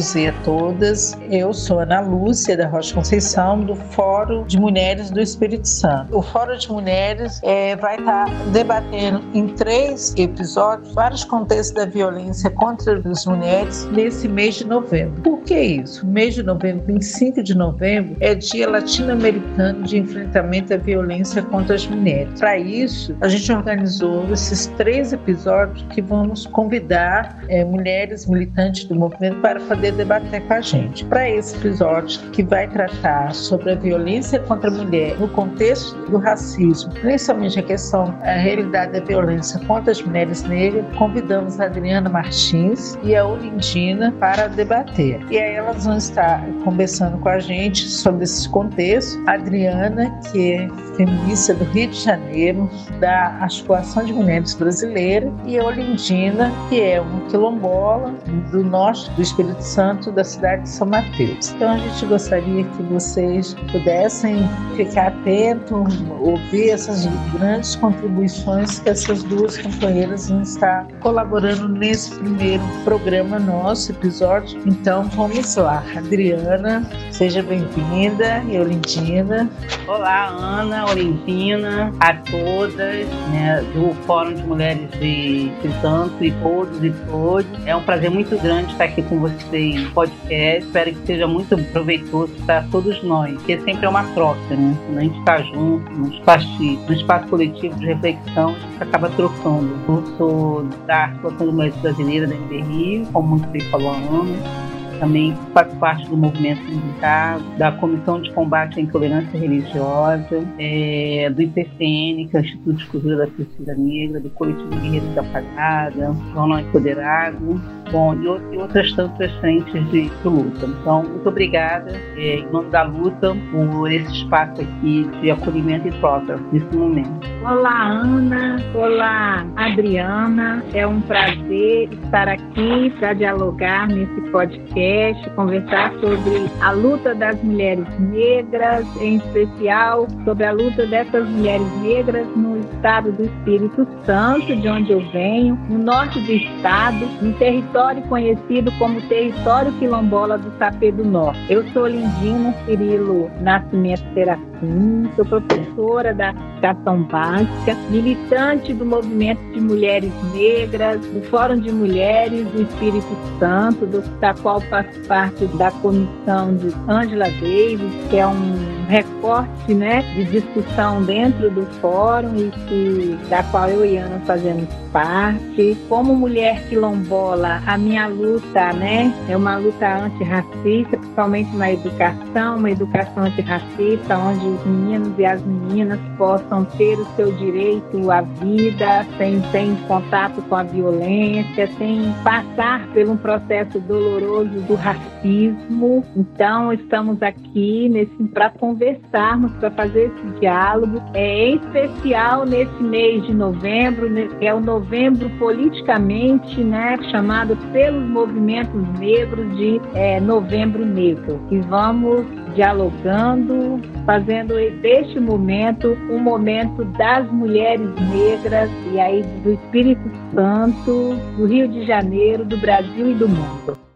todos e a todas. Eu sou Ana Lúcia da Rocha Conceição, do Fórum de Mulheres do Espírito Santo. O Fórum de Mulheres é, vai estar debatendo em três episódios vários contextos da violência contra as mulheres nesse mês de novembro. Por que isso? Mês de novembro, 25 de novembro, é Dia Latino-Americano de Enfrentamento à Violência contra as Mulheres. Para isso, a gente organizou esses três episódios que vamos convidar é, mulheres militantes do movimento para poder debater com a gente. Para esse episódio, que vai tratar sobre a violência contra a mulher no contexto do racismo, principalmente a questão, a realidade da violência contra as mulheres negras, convidamos a Adriana Martins e a Olindina para debater. E aí elas vão estar conversando com a gente sobre esse contexto. A Adriana, que é feminista do Rio de Janeiro, da Articulação de Mulheres Brasileira, e a Olindina, que é uma quilombola do norte do Espírito Santo, da cidade de São Mateus. Então a gente gostaria que vocês pudessem ficar atentos, ouvir essas grandes contribuições que essas duas companheiras vão estar colaborando nesse primeiro programa nosso, episódio. Então vamos lá. Adriana, seja bem-vinda, e Olindina. Olá, Ana, Olindina, a todas né, do Fórum de Mulheres de Santo e todos e todas. É um prazer muito grande estar aqui com vocês podcast. Espero que seja muito proveitoso para todos nós, porque sempre é uma troca, né? Quando a gente está junto, no espaço, no espaço coletivo de reflexão, a gente acaba trocando. Eu sou da Articulação de Mulheres Brasileira da MBRI, como muito bem falou a Ana também faz parte do movimento militar, da Comissão de Combate à Intolerância Religiosa, é, do IPCN, que é o Instituto de Cultura da Pesquisa Negra, do Coletivo Guerreiros da Pagada, Jornal Empoderado, bom, e, outras tantas frentes de, de luta. Então, muito obrigada, é, em nome da luta, por esse espaço aqui de acolhimento e troca nesse momento. Olá, Ana. Olá, Adriana. É um prazer estar aqui para dialogar nesse podcast conversar sobre a luta das mulheres negras, em especial sobre a luta dessas mulheres negras no estado do Espírito Santo, de onde eu venho, no norte do estado, um território conhecido como território quilombola do Sapê do Norte. Eu sou Lindina Cirilo Nascimento Serafim, sou professora da educação básica, militante do movimento de mulheres negras, do Fórum de Mulheres do Espírito Santo, do, da qual faço parte da comissão de Angela Davis, que é um recorte né, de discussão dentro do fórum e que, da qual eu e Ana fazemos parte. Como mulher quilombola, a minha luta né, é uma luta antirracista, principalmente na educação, uma educação antirracista, onde os meninos e as meninas possam ter o seu direito à vida, sem, sem contato com a violência, sem passar por um processo doloroso do racismo. Então, estamos aqui para conversarmos, para fazer esse diálogo, é, em especial nesse mês de novembro, que é o novembro politicamente né, chamado pelos movimentos negros de é, Novembro Negro. E vamos dialogando, fazendo deste momento um momento das mulheres negras e aí do Espírito Santo, do Rio de Janeiro, do Brasil e do mundo.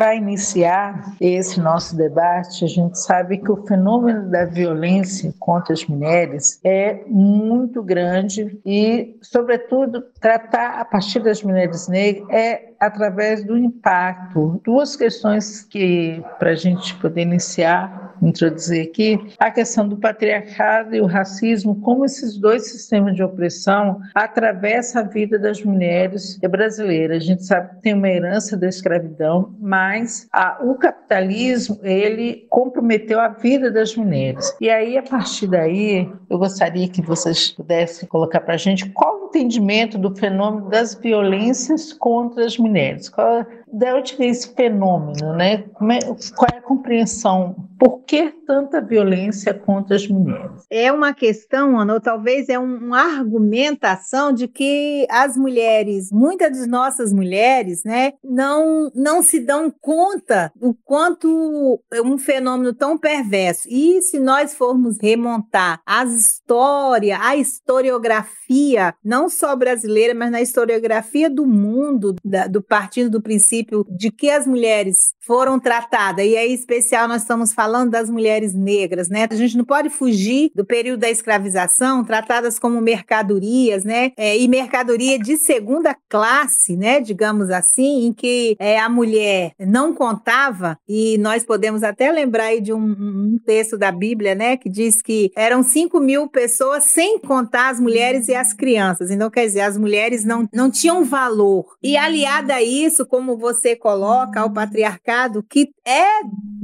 Para iniciar esse nosso debate, a gente sabe que o fenômeno da violência contra as mulheres é muito grande e, sobretudo, tratar a partir das mulheres negras é através do impacto. Duas questões que, para a gente poder iniciar, introduzir aqui, a questão do patriarcado e o racismo, como esses dois sistemas de opressão atravessam a vida das mulheres brasileiras. A gente sabe que tem uma herança da escravidão, mas a, o capitalismo, ele comprometeu a vida das mulheres. E aí, a partir daí, eu gostaria que vocês pudessem colocar para a gente qual o entendimento do fenômeno das violências contra as mulheres. Qual de vem esse fenômeno, né? É, qual é a compreensão? Por que tanta violência contra as mulheres? É uma questão, Ana, ou talvez é uma argumentação de que as mulheres, muitas de nossas mulheres, né, não, não se dão conta do quanto é um fenômeno tão perverso. E se nós formos remontar a história, a historiografia, não só brasileira, mas na historiografia do mundo, da, do partido do princípio princípio de que as mulheres foram tratadas, e aí, em especial, nós estamos falando das mulheres negras, né? A gente não pode fugir do período da escravização, tratadas como mercadorias, né? É, e mercadoria de segunda classe, né? Digamos assim, em que é, a mulher não contava, e nós podemos até lembrar aí de um, um texto da Bíblia, né? Que diz que eram 5 mil pessoas, sem contar as mulheres e as crianças. Então, quer dizer, as mulheres não, não tinham valor. E aliada a isso, como você coloca, ao patriarcado, que é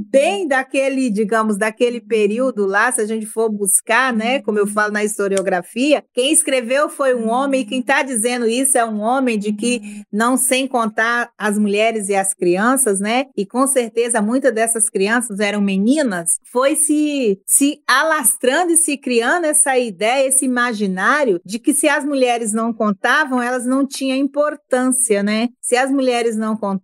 bem daquele, digamos, daquele período lá, se a gente for buscar, né, como eu falo na historiografia, quem escreveu foi um homem, e quem está dizendo isso é um homem de que não sem contar as mulheres e as crianças, né, e com certeza muitas dessas crianças eram meninas, foi se, se alastrando e se criando essa ideia, esse imaginário de que se as mulheres não contavam, elas não tinham importância, né? Se as mulheres não contavam,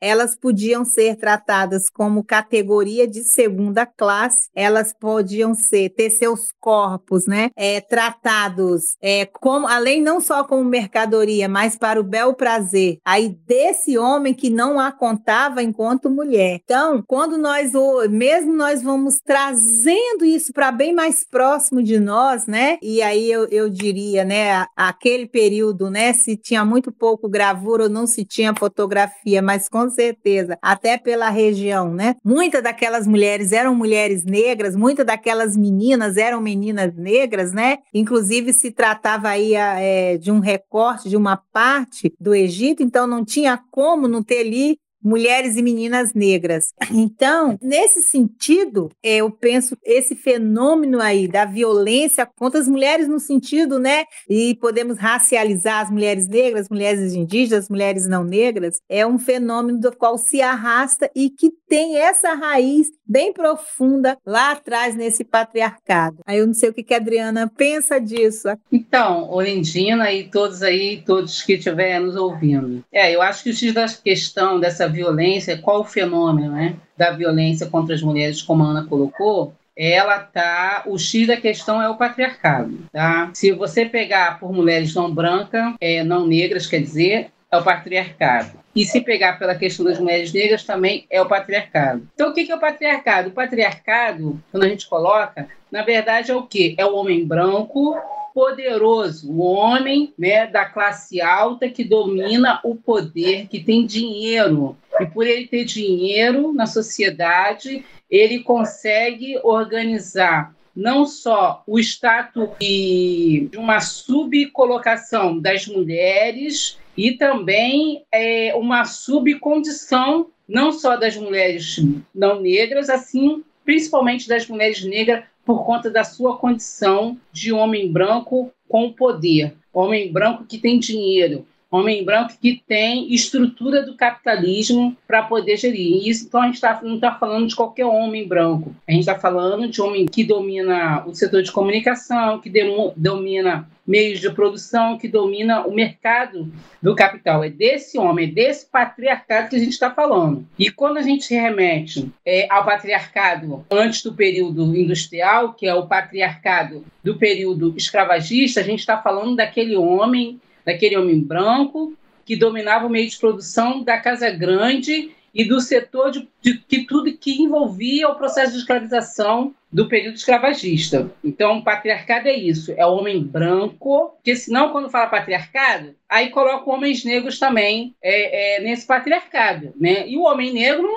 elas podiam ser tratadas como categoria de segunda classe, elas podiam ser ter seus corpos, né, é, tratados é, como além não só como mercadoria, mas para o bel prazer. Aí desse homem que não a contava enquanto mulher. Então, quando nós mesmo nós vamos trazendo isso para bem mais próximo de nós, né? E aí eu, eu diria, né, aquele período, né, se tinha muito pouco gravura ou não se tinha fotografia, mas com certeza, até pela região, né? Muitas daquelas mulheres eram mulheres negras, muitas daquelas meninas eram meninas negras, né? Inclusive se tratava aí é, de um recorte de uma parte do Egito, então não tinha como não ter ali mulheres e meninas negras. Então, nesse sentido, é, eu penso esse fenômeno aí da violência contra as mulheres no sentido, né, e podemos racializar as mulheres negras, mulheres indígenas, mulheres não negras, é um fenômeno do qual se arrasta e que tem essa raiz bem profunda lá atrás nesse patriarcado. Aí eu não sei o que, que a Adriana pensa disso. Então, Olindina e todos aí, todos que estiverem nos ouvindo. É, eu acho que o X da questão dessa violência, qual o fenômeno, né, da violência contra as mulheres, como a Ana colocou, ela tá. O X da questão é o patriarcado, tá? Se você pegar por mulheres não brancas, é, não negras, quer dizer, é o patriarcado. E se pegar pela questão das mulheres negras, também é o patriarcado. Então, o que é o patriarcado? O patriarcado, quando a gente coloca, na verdade é o quê? É o homem branco poderoso, o homem né, da classe alta que domina o poder, que tem dinheiro. E por ele ter dinheiro na sociedade, ele consegue organizar não só o status de uma subcolocação das mulheres e também é, uma subcondição não só das mulheres não negras, assim, principalmente das mulheres negras por conta da sua condição de homem branco com poder, homem branco que tem dinheiro, homem branco que tem estrutura do capitalismo para poder gerir. Isso, então, a gente tá, não está falando de qualquer homem branco. A gente está falando de homem que domina o setor de comunicação, que domina meios de produção, que domina o mercado do capital. É desse homem, é desse patriarcado que a gente está falando. E quando a gente remete é, ao patriarcado antes do período industrial, que é o patriarcado do período escravagista, a gente está falando daquele homem daquele homem branco que dominava o meio de produção da casa grande e do setor de, de, de, tudo que envolvia o processo de escravização do período escravagista. Então, patriarcado é isso, é o homem branco, porque senão, quando fala patriarcado, aí coloca homens negros também é, é, nesse patriarcado. Né? E o homem negro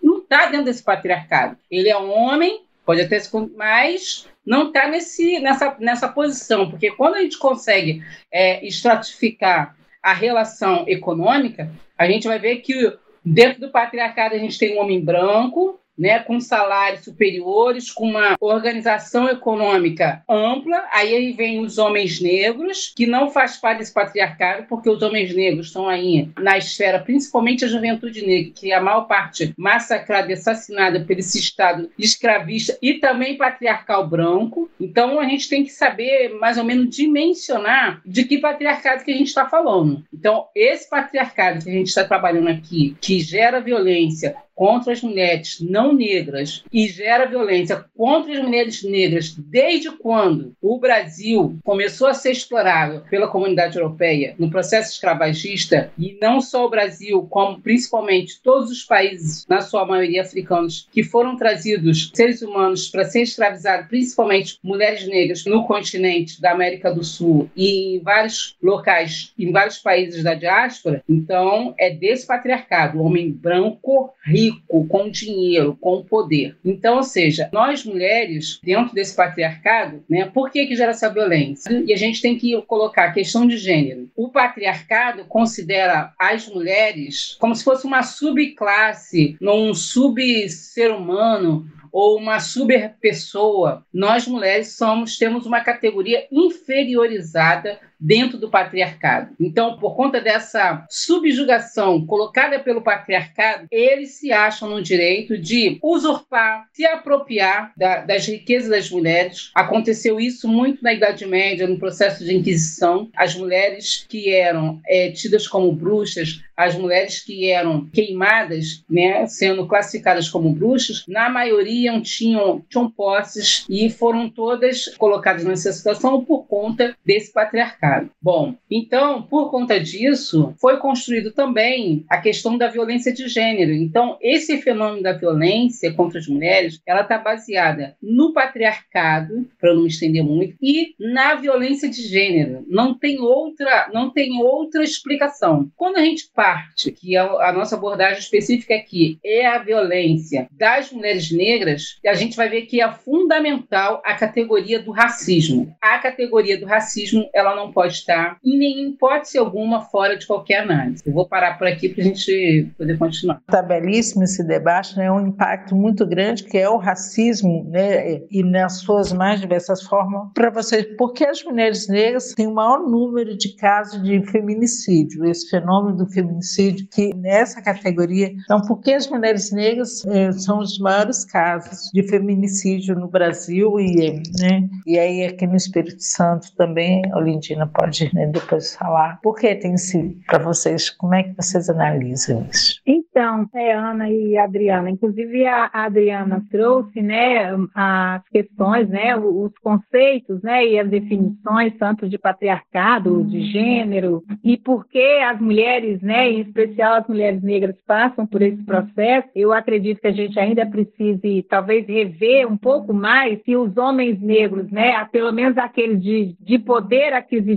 não está dentro desse patriarcado. Ele é um homem, pode até se... mas não está nessa, nessa posição, porque quando a gente consegue é, estratificar a relação econômica, a gente vai ver que dentro do patriarcado a gente tem um homem branco, né, com salários superiores, com uma organização econômica ampla. Aí vem os homens negros, que não faz parte desse patriarcado, porque os homens negros estão aí na esfera, principalmente a juventude negra, que é a maior parte massacrada e assassinada por esse Estado escravista e também patriarcal branco. Então a gente tem que saber mais ou menos dimensionar de que patriarcado que a gente está falando. Então, esse patriarcado que a gente está trabalhando aqui, que gera violência, contra as mulheres não negras e gera violência contra as mulheres negras desde quando o Brasil começou a ser explorado pela comunidade europeia no processo escravagista, e não só o Brasil, como principalmente todos os países, na sua maioria africanos, que foram trazidos seres humanos para ser escravizados, principalmente mulheres negras, no continente da América do Sul e em vários locais, em vários países da diáspora, então é desse patriarcado, o homem branco, rico, com dinheiro, com poder. Então, ou seja, nós mulheres, dentro desse patriarcado, né, por que, que gera essa violência? E a gente tem que colocar a questão de gênero. O patriarcado considera as mulheres como se fosse uma subclasse, num sub-ser humano, ou uma super pessoa, nós mulheres somos temos uma categoria inferiorizada dentro do patriarcado. Então, por conta dessa subjugação colocada pelo patriarcado, eles se acham no direito de usurpar, se apropriar da, das riquezas das mulheres. Aconteceu isso muito na Idade Média, no processo de Inquisição. As mulheres que eram é, tidas como bruxas, as mulheres que eram queimadas, né, sendo classificadas como bruxas, na maioria tinham, tinham posses e foram todas colocadas nessa situação por conta desse patriarcado. Bom, então, por conta disso, foi construído também a questão da violência de gênero. Então, esse fenômeno da violência contra as mulheres, ela está baseada no patriarcado, para não me estender muito, e na violência de gênero. Não tem outra, não tem outra explicação. Quando a gente parte, que a, a nossa abordagem específica aqui é a violência das mulheres negras, a gente vai ver que é fundamental a categoria do racismo. A categoria do racismo, ela não pode estar em nenhuma hipótese alguma fora de qualquer análise. Eu vou parar por aqui para a gente poder continuar. Está belíssimo esse debate, né? um impacto muito grande que é o racismo, né? e nas suas mais diversas formas, para vocês, porque as mulheres negras têm o maior número de casos de feminicídio, esse fenômeno do feminicídio, que nessa categoria, então, porque as mulheres negras eh, são os maiores casos de feminicídio no Brasil e, né? e aí aqui no Espírito Santo também, Olindina pode né, depois falar. Por que tem sido para vocês? Como é que vocês analisam isso? Então, é, Ana e Adriana, inclusive a Adriana trouxe, né, as questões, né, os conceitos, né, e as definições tanto de patriarcado, de gênero e por que as mulheres, né, em especial as mulheres negras passam por esse processo. Eu acredito que a gente ainda precise talvez rever um pouco mais se os homens negros, né, pelo menos aqueles de, de poder aquisitivo,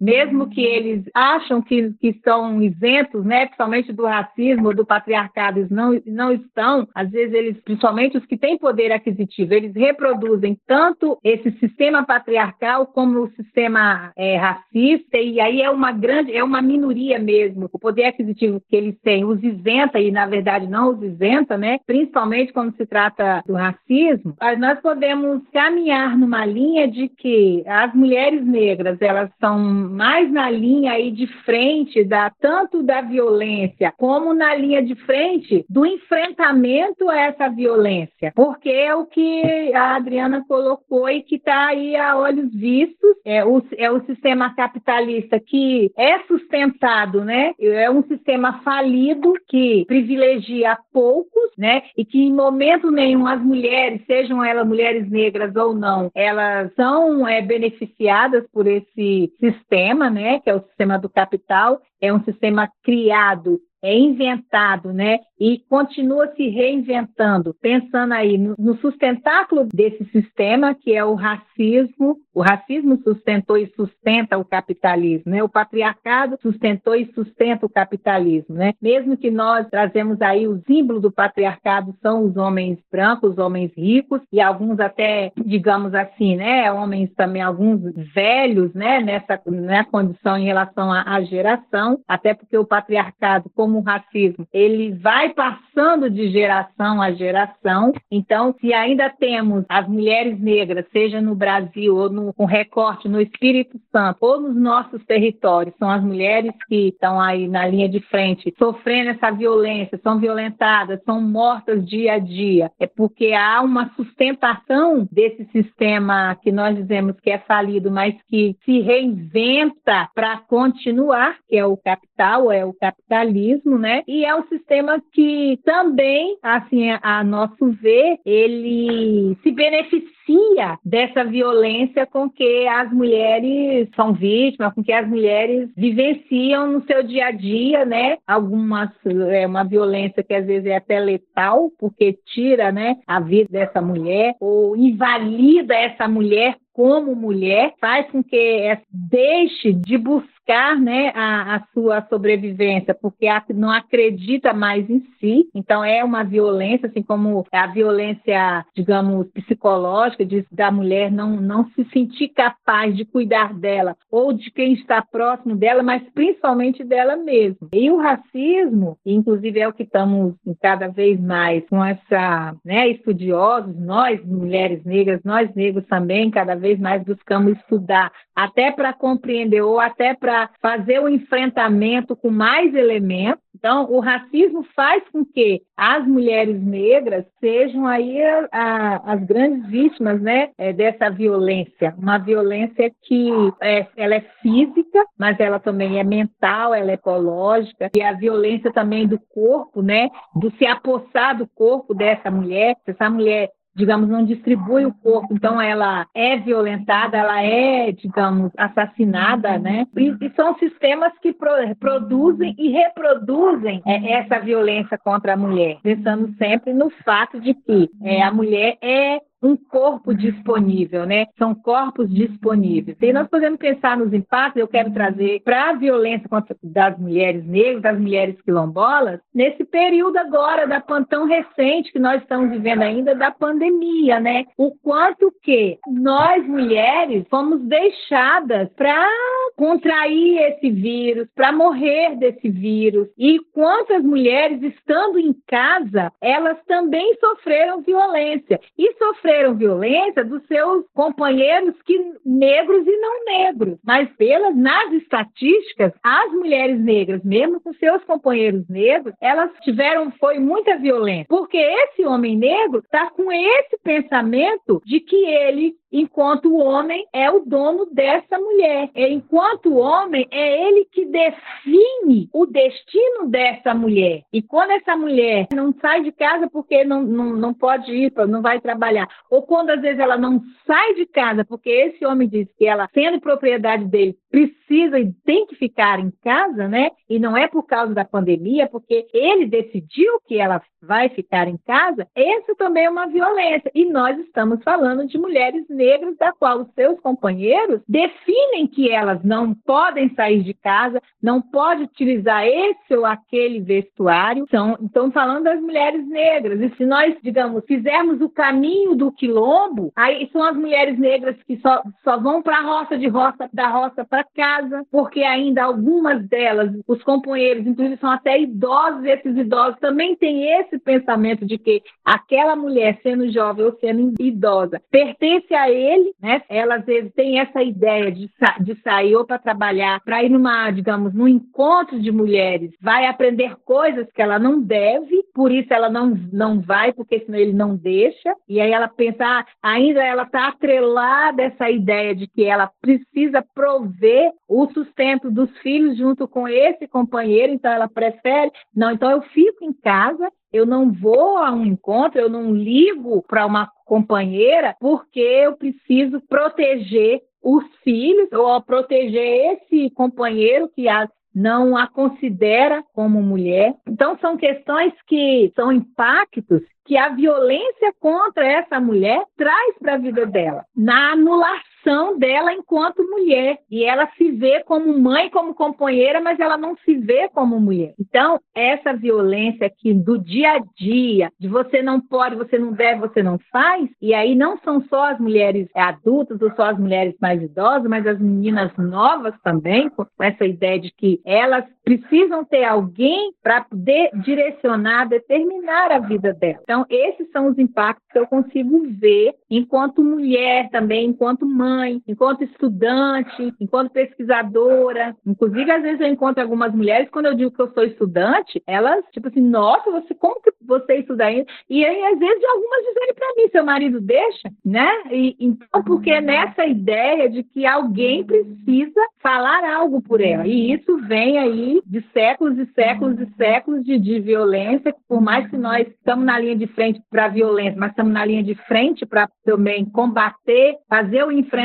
mesmo que eles acham que, que estão isentos, né, principalmente do racismo, do do patriarcado eles não, não estão, às vezes eles, principalmente os que têm poder aquisitivo, eles reproduzem tanto esse sistema patriarcal como o sistema é, racista, e aí é uma grande, é uma minoria mesmo. O poder aquisitivo que eles têm os isenta, e na verdade não os isenta, né? principalmente quando se trata do racismo, nós podemos caminhar numa linha de que as mulheres negras, elas são mais na linha aí de frente da tanto da violência como na linha de frente do enfrentamento a essa violência, porque é o que a Adriana colocou e que está aí a olhos vistos, é o, é o sistema capitalista que é sustentado, né? É um sistema falido que privilegia poucos, né? E que em momento nenhum as mulheres, sejam elas mulheres negras ou não, elas são é, beneficiadas por esse sistema, né? Que é o sistema do capital, é um sistema criado é inventado, né? E continua se reinventando, pensando aí no, no sustentáculo desse sistema, que é o racismo. O racismo sustentou e sustenta o capitalismo, né? O patriarcado sustentou e sustenta o capitalismo, né? Mesmo que nós trazemos aí o símbolo do patriarcado são os homens brancos, os homens ricos e alguns até, digamos assim, né? Homens também, alguns velhos, né? Nessa né, condição em relação à, à geração, até porque o patriarcado, como como o racismo, ele vai passando de geração a geração. Então, se ainda temos as mulheres negras, seja no Brasil ou no com recorte no Espírito Santo ou nos nossos territórios, são as mulheres que estão aí na linha de frente, sofrendo essa violência, são violentadas, são mortas dia a dia. É porque há uma sustentação desse sistema que nós dizemos que é falido, mas que se reinventa para continuar, que é o capital, é o capitalismo racismo, né? E é um sistema que também, assim, a nosso ver, ele se beneficia dessa violência com que as mulheres são vítimas, com que as mulheres vivenciam no seu dia a dia, né? Algumas é uma violência que às vezes é até letal, porque tira, né, a vida dessa mulher ou invalida essa mulher como mulher, faz com que deixe de buscar né, a, a, sua sobrevivência, porque não acredita mais em si. Então, é uma violência, assim como a violência, digamos, psicológica, de, da mulher não, não se sentir capaz de cuidar dela ou de quem está próximo dela, mas principalmente dela mesma. E o racismo, inclusive é o que estamos cada vez mais com essa, né, estudiosos, nós, mulheres negras, nós negros também, cada vez mais buscamos estudar, até para compreender ou até para fazer o enfrentamento com mais elementos. Então, o racismo faz com que as mulheres negras sejam aí a, a, as grandes vítimas, né, é, dessa violência. Uma violência que é, ela é física, mas ela também é mental, ela é ecológica e a violência também do corpo, né, do se apossar do corpo dessa mulher. Se essa mulher digamos, não distribui o corpo, então ela é violentada, ela é, digamos, assassinada, né? E, e são sistemas que pro, produzem e reproduzem é, essa violência contra a mulher, pensando sempre no fato de que é, a mulher é um corpo disponível, né? São corpos disponíveis. E nós podemos pensar nos impactos, eu quero trazer para a violência contra das mulheres negras, das mulheres quilombolas, nesse período agora da tão recente que nós estamos vivendo ainda da pandemia, né? O quanto que nós mulheres fomos deixadas para contrair esse vírus, para morrer desse vírus. E quantas mulheres estando em casa, elas também sofreram violência. E sofreram sofreram violência dos seus companheiros que negros e não negros. Mas pelas nas estatísticas, as mulheres negras, mesmo com seus companheiros negros, elas tiveram foi muita violência, porque esse homem negro está com esse pensamento de que ele enquanto o homem é o dono dessa mulher. Enquanto o homem é ele que define o destino dessa mulher. E quando essa mulher não sai de casa porque não, não, não pode ir, não vai trabalhar, ou quando às vezes ela não sai de casa porque esse homem diz que ela, sendo propriedade dele, precisa e tem que ficar em casa, né? E não é por causa da pandemia, porque ele decidiu que ela vai ficar em casa, isso também é uma violência. E nós estamos falando de mulheres negras, da qual os seus companheiros definem que elas não podem sair de casa, não podem utilizar esse ou aquele vestuário. Então, estamos falando das mulheres negras. E se nós, digamos, fizermos o caminho do quilombo, aí são as mulheres negras que só, só vão para a roça de roça, da roça para casa, porque ainda algumas delas, os companheiros, inclusive, são até idosos, esses idosos também têm esse pensamento de que aquela mulher, sendo jovem ou sendo idosa, pertence a ele, né? Ela às vezes tem essa ideia de, sa de sair ou para trabalhar, para ir numa, digamos, num encontro de mulheres, vai aprender coisas que ela não deve, por isso ela não, não vai, porque senão ele não deixa, e aí ela pensa, ah, ainda ela está atrelada a essa ideia de que ela precisa prover o sustento dos filhos junto com esse companheiro, então ela prefere, não, então eu fico em casa, eu não vou a um encontro, eu não ligo para uma companheira porque eu preciso proteger os filhos ou proteger esse companheiro que a, não a considera como mulher. Então, são questões que são impactos que a violência contra essa mulher traz para a vida dela, na anulação dela enquanto mulher. E ela se vê como mãe, como companheira, mas ela não se vê como mulher. Então, essa violência aqui do dia a dia, de você não pode, você não deve, você não faz, e aí não são só as mulheres adultas ou só as mulheres mais idosas, mas as meninas novas também, com essa ideia de que elas precisam ter alguém para poder direcionar, determinar a vida delas. Então, esses são os impactos que eu consigo ver enquanto mulher também, enquanto mãe mãe, enquanto estudante, enquanto pesquisadora. Inclusive, às vezes eu encontro algumas mulheres, quando eu digo que eu sou estudante, elas, tipo assim, nossa, você, como que você estuda ainda? E aí, às vezes, algumas dizem para mim, seu marido deixa, né? E, então, porque é nessa ideia de que alguém precisa falar algo por ela. E isso vem aí de séculos e séculos e séculos de, de violência, por mais que nós estamos na linha de frente para a violência, mas estamos na linha de frente para também combater, fazer o enfrentamento,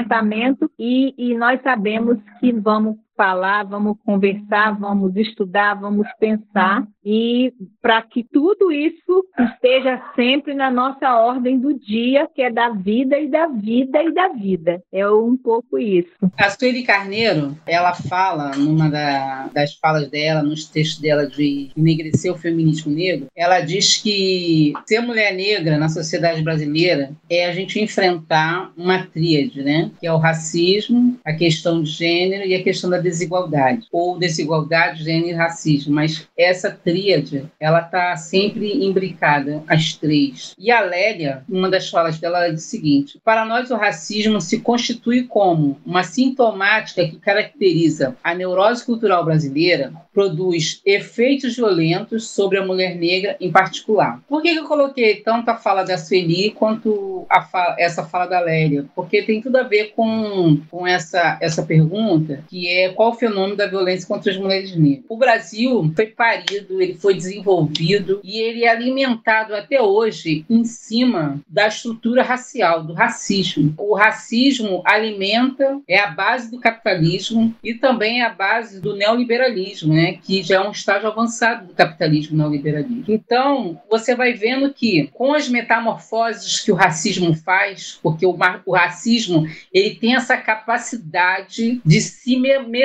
e, e nós sabemos que vamos falar, vamos conversar, vamos estudar, vamos pensar e para que tudo isso esteja sempre na nossa ordem do dia, que é da vida e da vida e da vida. É um pouco isso. A Sueli Carneiro, ela fala, numa da, das falas dela, nos textos dela de enegrecer o feminismo negro, ela diz que ser mulher negra na sociedade brasileira é a gente enfrentar uma tríade, né? Que é o racismo, a questão de gênero e a questão da desigualdade. Ou desigualdade, gênero e racismo. Mas essa tríade ela está sempre imbricada, as três. E a Lélia, uma das falas dela, ela diz o seguinte: para nós o racismo se constitui como uma sintomática que caracteriza a neurose cultural brasileira, produz efeitos violentos sobre a mulher negra em particular. Por que eu coloquei tanto a fala da Sueli quanto fala, essa fala da Lélia? Porque tem tudo a ver com, com essa, essa pergunta, que é qual o fenômeno da violência contra as mulheres negras. O Brasil foi parido, ele foi desenvolvido e ele é alimentado até hoje em cima da estrutura racial, do racismo. O racismo alimenta, é a base do capitalismo e também é a base do neoliberalismo, né? que já é um estágio avançado do capitalismo neoliberalismo. Então, você vai vendo que com as metamorfoses que o racismo faz, porque o, o racismo ele tem essa capacidade de se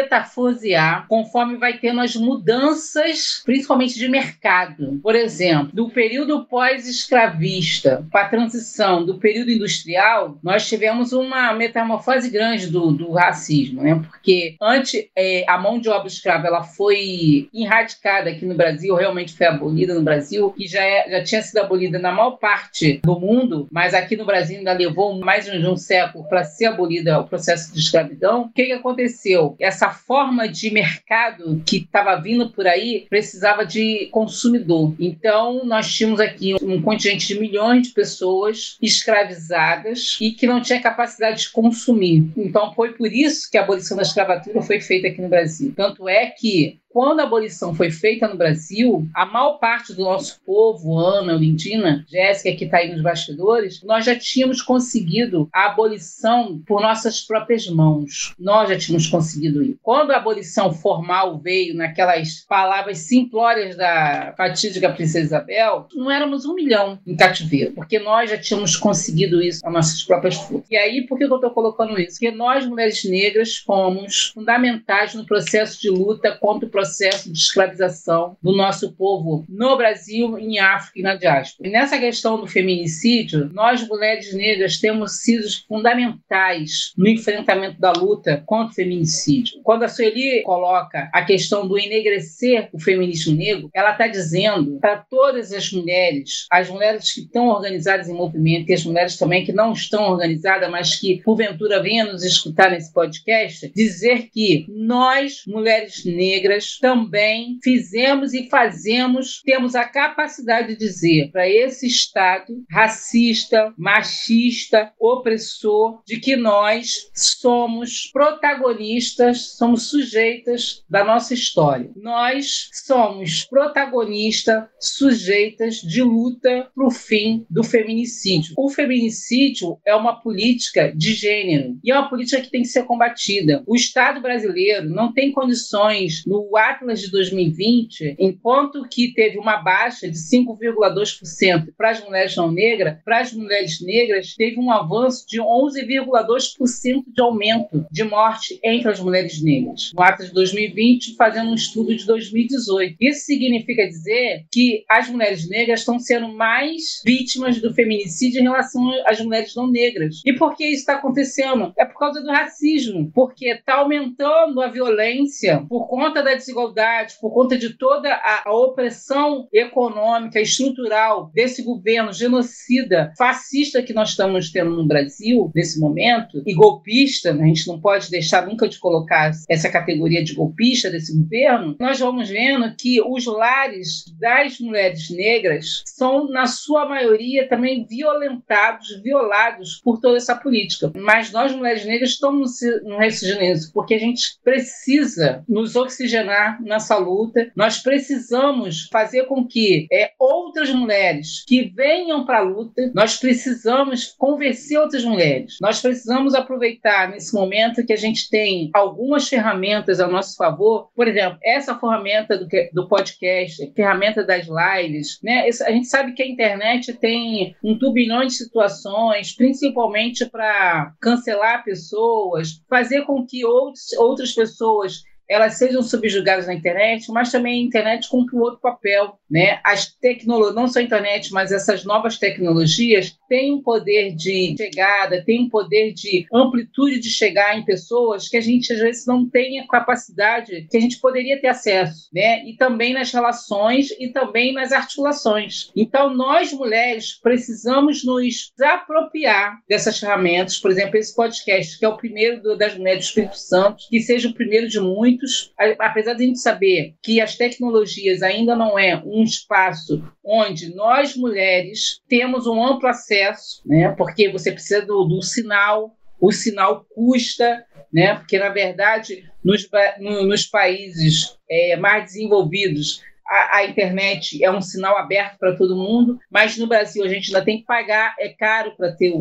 metafosear conforme vai tendo as mudanças, principalmente de mercado. Por exemplo, do período pós-escravista para a transição do período industrial, nós tivemos uma metamorfose grande do, do racismo, né? porque antes é, a mão de obra escrava ela foi erradicada aqui no Brasil, realmente foi abolida no Brasil, que já, é, já tinha sido abolida na maior parte do mundo, mas aqui no Brasil ainda levou mais de um século para ser abolida o processo de escravidão. O que, que aconteceu? Essa forma de mercado que estava vindo por aí precisava de consumidor. Então, nós tínhamos aqui um contingente de milhões de pessoas escravizadas e que não tinha capacidade de consumir. Então, foi por isso que a abolição da escravatura foi feita aqui no Brasil. Tanto é que quando a abolição foi feita no Brasil, a maior parte do nosso povo, Ana, Lindina, Jéssica, que está aí nos bastidores, nós já tínhamos conseguido a abolição por nossas próprias mãos. Nós já tínhamos conseguido isso. Quando a abolição formal veio naquelas palavras simplórias da fatídica Princesa Isabel, não éramos um milhão em cativeiro, porque nós já tínhamos conseguido isso a nossas próprias forças. E aí, por que eu estou colocando isso? Porque nós, mulheres negras, fomos fundamentais no processo de luta contra o processo de escravização do nosso povo no Brasil, em África e na diáspora. E nessa questão do feminicídio, nós, mulheres negras, temos sido fundamentais no enfrentamento da luta contra o feminicídio. Quando a Sueli coloca a questão do enegrecer o feminismo negro, ela está dizendo para todas as mulheres, as mulheres que estão organizadas em movimento e as mulheres também que não estão organizadas, mas que porventura venham nos escutar nesse podcast, dizer que nós, mulheres negras, também fizemos e fazemos, temos a capacidade de dizer para esse Estado racista, machista, opressor, de que nós somos protagonistas, somos sujeitas da nossa história. Nós somos protagonistas, sujeitas de luta para o fim do feminicídio. O feminicídio é uma política de gênero e é uma política que tem que ser combatida. O Estado brasileiro não tem condições no Atlas de 2020, enquanto que teve uma baixa de 5,2% para as mulheres não negras, para as mulheres negras teve um avanço de 11,2% de aumento de morte entre as mulheres negras. No Atlas de 2020, fazendo um estudo de 2018. Isso significa dizer que as mulheres negras estão sendo mais vítimas do feminicídio em relação às mulheres não negras. E por que isso está acontecendo? É por causa do racismo, porque está aumentando a violência por conta da desigualdade desigualdade, por conta de toda a, a opressão econômica, estrutural desse governo genocida, fascista que nós estamos tendo no Brasil nesse momento, e golpista, né? a gente não pode deixar nunca de colocar essa categoria de golpista desse governo, nós vamos vendo que os lares das mulheres negras são, na sua maioria, também violentados, violados por toda essa política. Mas nós, mulheres negras, estamos no nisso, porque a gente precisa nos oxigenar nessa luta, nós precisamos fazer com que é, outras mulheres que venham para a luta, nós precisamos convencer outras mulheres, nós precisamos aproveitar nesse momento que a gente tem algumas ferramentas a nosso favor, por exemplo, essa ferramenta do, do podcast, ferramenta das lives, né? A gente sabe que a internet tem um turbilhão de situações, principalmente para cancelar pessoas, fazer com que outros, outras pessoas elas sejam subjugadas na internet, mas também a internet cumpre um outro papel, né? As tecnologias, não só a internet, mas essas novas tecnologias têm um poder de chegada, têm um poder de amplitude de chegar em pessoas que a gente às vezes não tem a capacidade que a gente poderia ter acesso, né? E também nas relações e também nas articulações. Então nós mulheres precisamos nos apropriar dessas ferramentas, por exemplo, esse podcast que é o primeiro das mulheres do Espírito Santo, que seja o primeiro de muitos, apesar de a gente saber que as tecnologias ainda não é um espaço onde nós mulheres temos um amplo acesso, né? Porque você precisa do, do sinal, o sinal custa, né? Porque na verdade nos, no, nos países é, mais desenvolvidos a, a, internet é um sinal aberto para todo mundo, mas no Brasil a gente ainda tem que pagar, é caro para ter,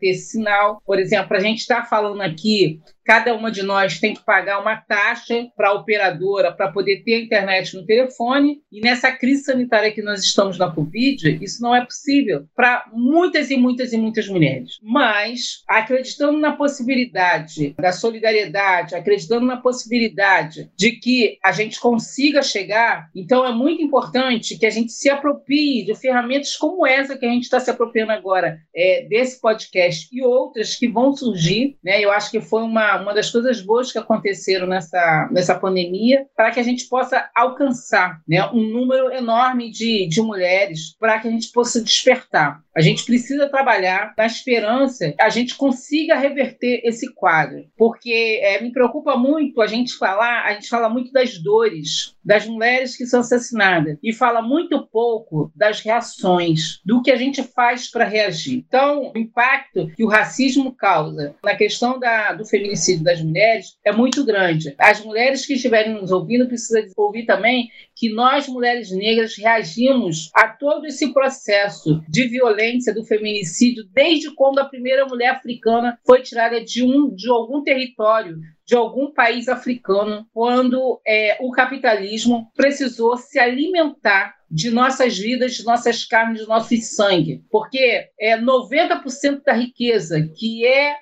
ter esse sinal. Por exemplo, a gente está falando aqui Cada uma de nós tem que pagar uma taxa para a operadora para poder ter internet no telefone. E nessa crise sanitária que nós estamos na Covid, isso não é possível para muitas e muitas e muitas mulheres. Mas, acreditando na possibilidade da solidariedade, acreditando na possibilidade de que a gente consiga chegar, então é muito importante que a gente se aproprie de ferramentas como essa que a gente está se apropriando agora é, desse podcast e outras que vão surgir. Né? Eu acho que foi uma das coisas boas que aconteceram nessa, nessa pandemia para que a gente possa alcançar né, um número enorme de, de mulheres para que a gente possa despertar. A gente precisa trabalhar na esperança que a gente consiga reverter esse quadro, porque é, me preocupa muito a gente falar, a gente fala muito das dores das mulheres que são assassinadas e fala muito pouco das reações, do que a gente faz para reagir. Então, o impacto que o racismo causa na questão da, do feminicídio das mulheres é muito grande. As mulheres que estiverem nos ouvindo precisam ouvir também que nós, mulheres negras, reagimos a todo esse processo de violência do feminicídio desde quando a primeira mulher africana foi tirada de, um, de algum território de algum país africano quando é, o capitalismo precisou se alimentar de nossas vidas, de nossas carnes, de nosso sangue. Porque é 90% da riqueza que é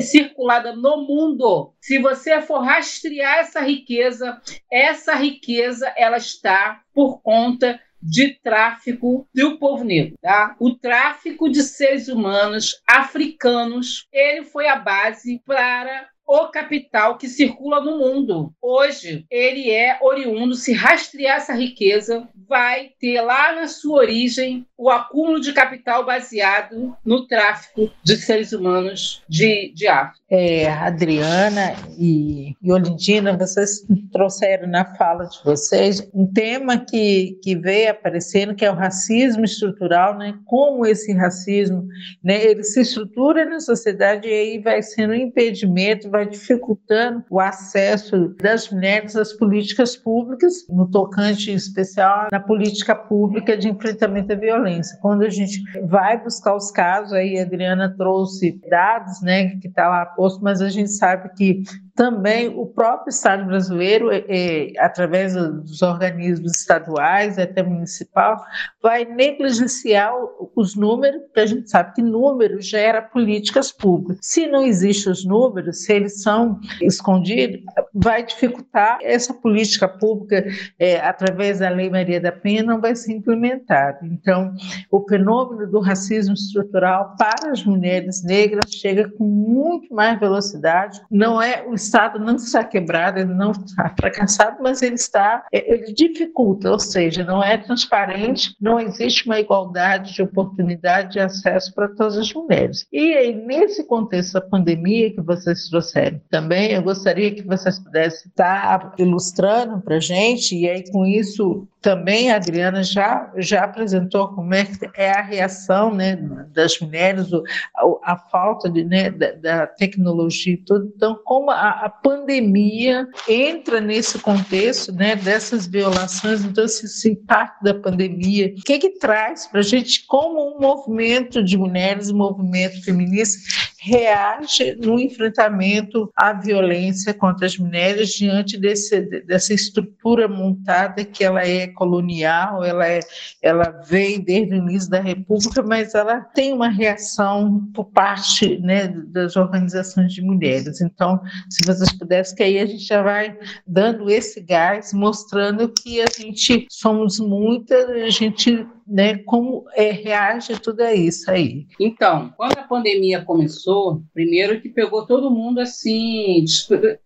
circulada no mundo, se você for rastrear essa riqueza, essa riqueza ela está por conta de tráfico do povo negro. Tá? O tráfico de seres humanos africanos, ele foi a base para o capital que circula no mundo. Hoje, ele é oriundo, se rastrear essa riqueza, vai ter lá na sua origem o acúmulo de capital baseado no tráfico de seres humanos de, de África. É, Adriana e, e Olindina, vocês trouxeram na fala de vocês um tema que, que veio aparecendo, que é o racismo estrutural, né? como esse racismo né, ele se estrutura na sociedade e aí vai sendo um impedimento, vai dificultando o acesso das mulheres às políticas públicas, no tocante em especial na política pública de enfrentamento à violência. Quando a gente vai buscar os casos, aí a Adriana trouxe dados, né, que está lá posto, mas a gente sabe que também o próprio Estado brasileiro, é, é, através dos organismos estaduais, até municipal, vai negligenciar os números, porque a gente sabe que número gera políticas públicas. Se não existem os números, se eles são escondidos, vai dificultar essa política pública, é, através da Lei Maria da Penha, não vai ser implementada. Então, o fenômeno do racismo estrutural para as mulheres negras chega com muito mais velocidade, não é o Estado não está quebrado, ele não está fracassado, mas ele está, ele dificulta, ou seja, não é transparente, não existe uma igualdade de oportunidade de acesso para todas as mulheres. E aí, nesse contexto da pandemia que vocês trouxeram também, eu gostaria que vocês pudessem estar ilustrando para a gente, e aí com isso também a Adriana já, já apresentou como é, é a reação né, das mulheres, a, a falta de, né, da, da, tecnologia e tudo. Então, como a, a, pandemia entra nesse contexto né, dessas violações, então esse, esse impacto da pandemia, o que, que traz para a gente como um movimento de mulheres, um movimento feminista, reage no enfrentamento à violência contra as mulheres diante desse, dessa estrutura montada que ela é colonial, ela, é, ela veio desde o início da República, mas ela tem uma reação por parte né, das organizações de mulheres. Então, se vocês pudessem, que aí a gente já vai dando esse gás, mostrando que a gente somos muitas, a gente né, como é, reage tudo isso aí. Então, quando a pandemia começou, primeiro que pegou todo mundo assim,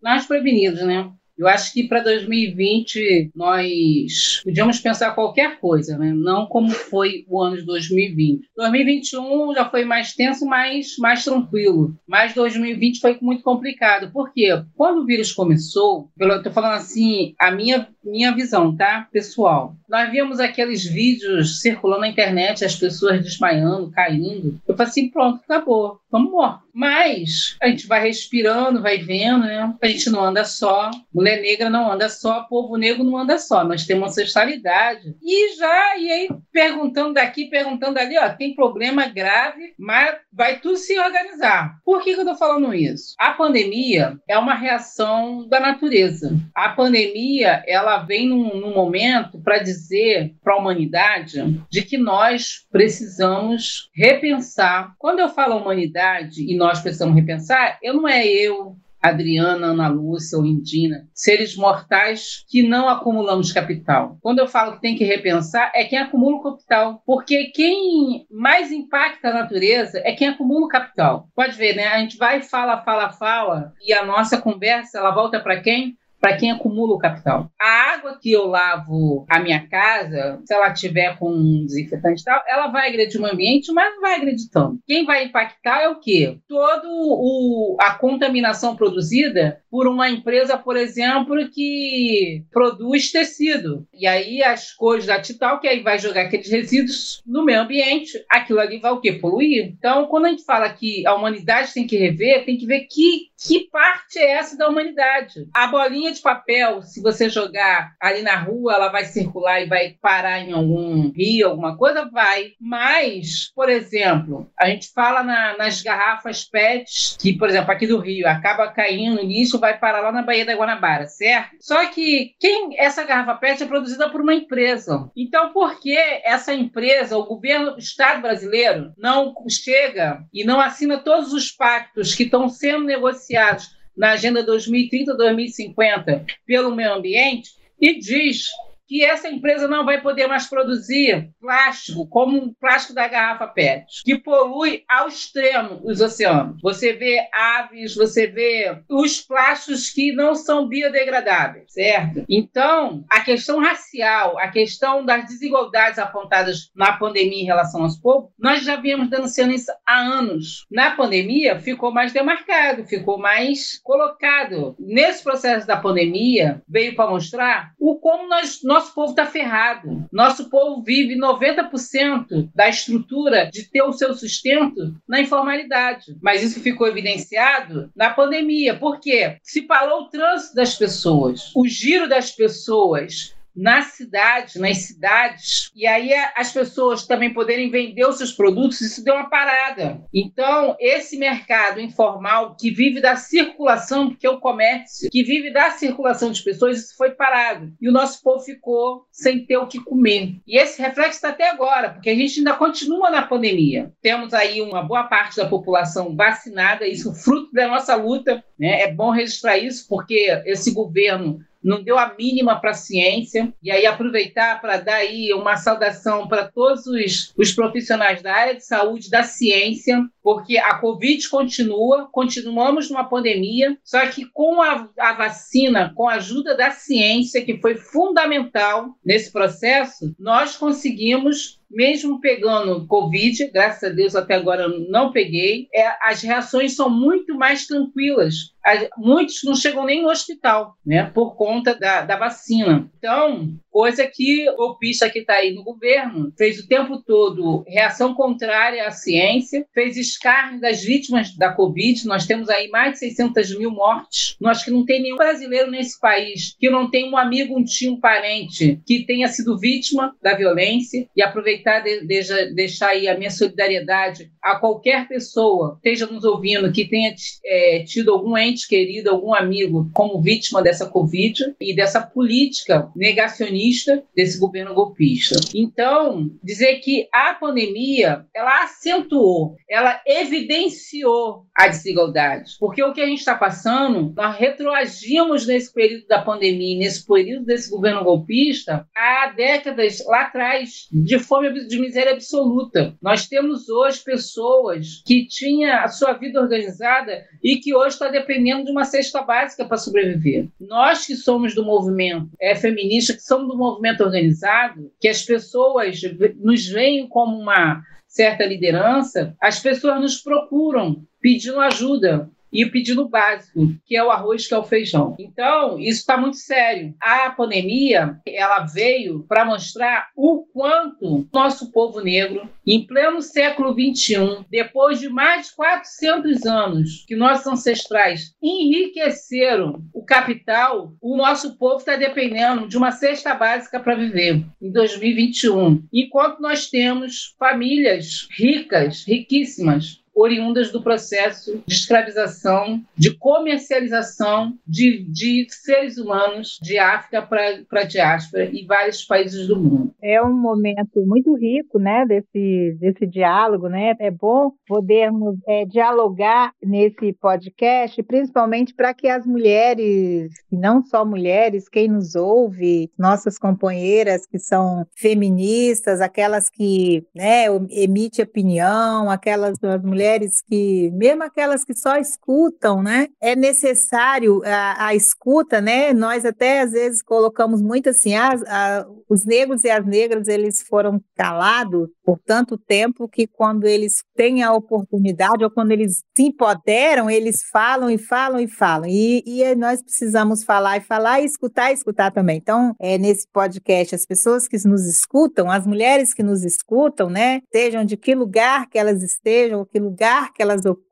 nós prevenidos, né? Eu acho que para 2020 nós podíamos pensar qualquer coisa, né? não como foi o ano de 2020. 2021 já foi mais tenso, mas mais tranquilo. Mas 2020 foi muito complicado. Por quê? Quando o vírus começou, eu estou falando assim, a minha, minha visão, tá? Pessoal. Nós víamos aqueles vídeos circulando na internet, as pessoas desmaiando, caindo. Eu falei assim, pronto, acabou. Vamos embora. Mas a gente vai respirando, vai vendo, né? A gente não anda só. Mulher negra não anda só, povo negro não anda só. Nós temos ancestralidade. E já, e aí, perguntando daqui, perguntando ali, ó, tem problema grave, mas vai tudo se organizar. Por que, que eu tô falando isso? A pandemia é uma reação da natureza. A pandemia, ela vem num, num momento para dizer para a humanidade de que nós precisamos repensar. Quando eu falo humanidade e nós precisamos repensar, eu não é eu, Adriana, Ana Lúcia ou Indina, seres mortais que não acumulamos capital. Quando eu falo que tem que repensar, é quem acumula o capital. Porque quem mais impacta a natureza é quem acumula o capital. Pode ver, né? A gente vai, fala, fala, fala, e a nossa conversa, ela volta para quem? Para quem acumula o capital. A água que eu lavo a minha casa, se ela tiver com um desinfetante e tal, ela vai agredir o ambiente, mas não vai agredir tanto. Quem vai impactar é o quê? Todo o, a contaminação produzida por uma empresa, por exemplo, que produz tecido. E aí as cores da Tital, que aí vai jogar aqueles resíduos no meio ambiente, aquilo ali vai o quê? Poluir. Então, quando a gente fala que a humanidade tem que rever, tem que ver que, que parte é essa da humanidade. A bolinha de papel, se você jogar ali na rua, ela vai circular e vai parar em algum rio, alguma coisa? Vai. Mas, por exemplo, a gente fala na, nas garrafas PET, que, por exemplo, aqui do Rio, acaba caindo lixo, vai parar lá na Baía da Guanabara, certo? Só que quem essa garrafa PET é produzida por uma empresa. Então, por que essa empresa, o governo, o Estado brasileiro, não chega e não assina todos os pactos que estão sendo negociados na Agenda 2030-2050 pelo meio ambiente e diz que essa empresa não vai poder mais produzir plástico, como o plástico da garrafa PET, que polui ao extremo os oceanos. Você vê aves, você vê os plásticos que não são biodegradáveis, certo? Então, a questão racial, a questão das desigualdades apontadas na pandemia em relação aos povos, nós já viemos denunciando isso há anos. Na pandemia, ficou mais demarcado, ficou mais colocado. Nesse processo da pandemia, veio para mostrar o como nós nosso povo está ferrado. Nosso povo vive 90% da estrutura de ter o seu sustento na informalidade. Mas isso ficou evidenciado na pandemia. Por quê? Se parou o trânsito das pessoas, o giro das pessoas, na cidade, nas cidades, e aí as pessoas também poderem vender os seus produtos, isso deu uma parada. Então, esse mercado informal que vive da circulação, porque é o comércio, que vive da circulação de pessoas, isso foi parado. E o nosso povo ficou sem ter o que comer. E esse reflexo está até agora, porque a gente ainda continua na pandemia. Temos aí uma boa parte da população vacinada, isso fruto da nossa luta, né? É bom registrar isso, porque esse governo não deu a mínima para a ciência. E aí aproveitar para dar aí uma saudação para todos os, os profissionais da área de saúde, da ciência, porque a Covid continua, continuamos numa pandemia, só que com a, a, vacina, com a ajuda da ciência, que foi fundamental nesse processo, nós conseguimos mesmo pegando Covid, graças a Deus até agora não peguei, é, as reações são muito mais tranquilas. Muitos não chegam nem no hospital, né, por conta da, da vacina. Então, coisa que o golpista que está aí no governo fez o tempo todo reação contrária à ciência, fez escárnio das vítimas da Covid. Nós temos aí mais de 600 mil mortes. Nós que não tem nenhum brasileiro nesse país que não tem um amigo, um tio, um parente que tenha sido vítima da violência e aproveitar de, de, deixar aí a minha solidariedade a qualquer pessoa esteja nos ouvindo que tenha é, tido algum ente querido, algum amigo como vítima dessa Covid e dessa política negacionista desse governo golpista. Então, dizer que a pandemia ela acentuou, ela evidenciou a desigualdade, porque o que a gente está passando, nós retroagimos nesse período da pandemia, nesse período desse governo golpista, há décadas lá atrás de fome de miséria absoluta. Nós temos hoje pessoas que tinham a sua vida organizada e que hoje está dependendo de uma cesta básica para sobreviver. Nós que somos do movimento é, feminista, que somos do movimento organizado, que as pessoas nos veem como uma certa liderança, as pessoas nos procuram pedindo ajuda, e o pedido básico, que é o arroz, que é o feijão. Então, isso está muito sério. A pandemia, ela veio para mostrar o quanto nosso povo negro, em pleno século XXI, depois de mais de 400 anos que nossos ancestrais enriqueceram o capital, o nosso povo está dependendo de uma cesta básica para viver em 2021. Enquanto nós temos famílias ricas, riquíssimas, oriundas do processo de escravização, de comercialização de, de seres humanos de África para a diáspora e vários países do mundo. É um momento muito rico, né, desse, desse diálogo, né? É bom podermos é, dialogar nesse podcast, principalmente para que as mulheres, não só mulheres, quem nos ouve, nossas companheiras que são feministas, aquelas que, né, emitem opinião, aquelas mulheres mulheres que, mesmo aquelas que só escutam, né, é necessário a, a escuta, né? Nós até às vezes colocamos muito assim, as, a, os negros e as negras eles foram calados por tanto tempo que quando eles têm a oportunidade ou quando eles se empoderam, eles falam e falam e falam. E, e nós precisamos falar e falar e escutar e escutar também. Então, é, nesse podcast, as pessoas que nos escutam, as mulheres que nos escutam, né, sejam de que lugar que elas estejam, que lugar que elas ocupam,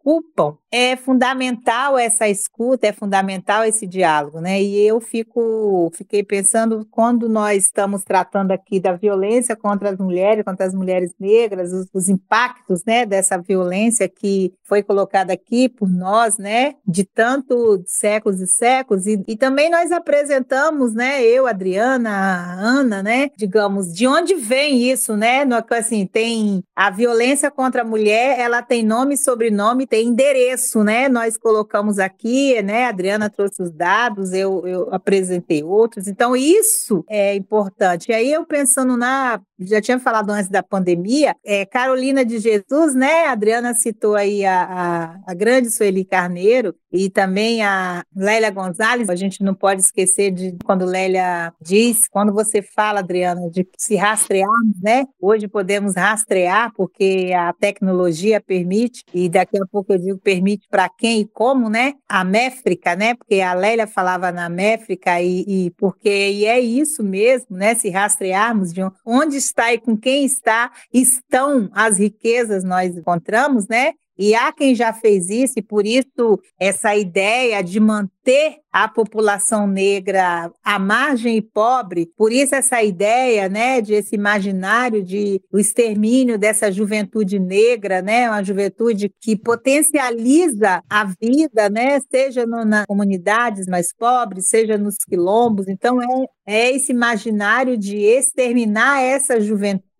é fundamental essa escuta, é fundamental esse diálogo, né? E eu fico, fiquei pensando quando nós estamos tratando aqui da violência contra as mulheres, contra as mulheres negras, os, os impactos, né, dessa violência que foi colocada aqui por nós, né, de tanto séculos e séculos, e, e também nós apresentamos, né, eu, Adriana, Ana, né, digamos, de onde vem isso, né? No, assim, tem a violência contra a mulher, ela tem nome, sobrenome, tem endereço, né? Nós colocamos aqui, né? A Adriana trouxe os dados, eu, eu apresentei outros. Então, isso é importante. E aí, eu pensando na. Já tinha falado antes da pandemia, é, Carolina de Jesus, né? A Adriana citou aí a, a, a grande Sueli Carneiro e também a Lélia Gonzalez. A gente não pode esquecer de quando Lélia diz, quando você fala, Adriana, de se rastrearmos, né? Hoje podemos rastrear, porque a tecnologia permite, e daqui a pouco eu digo permite para quem e como, né? A méfrica, né? Porque a Lélia falava na méfrica e, e porque e é isso mesmo, né? Se rastrearmos de onde está e com quem está estão as riquezas nós encontramos, né? E há quem já fez isso, e por isso essa ideia de manter a população negra à margem e pobre, por isso essa ideia, né, de esse imaginário de o extermínio dessa juventude negra, né, uma juventude que potencializa a vida, né, seja no, nas comunidades mais pobres, seja nos quilombos. Então é, é esse imaginário de exterminar essa juventude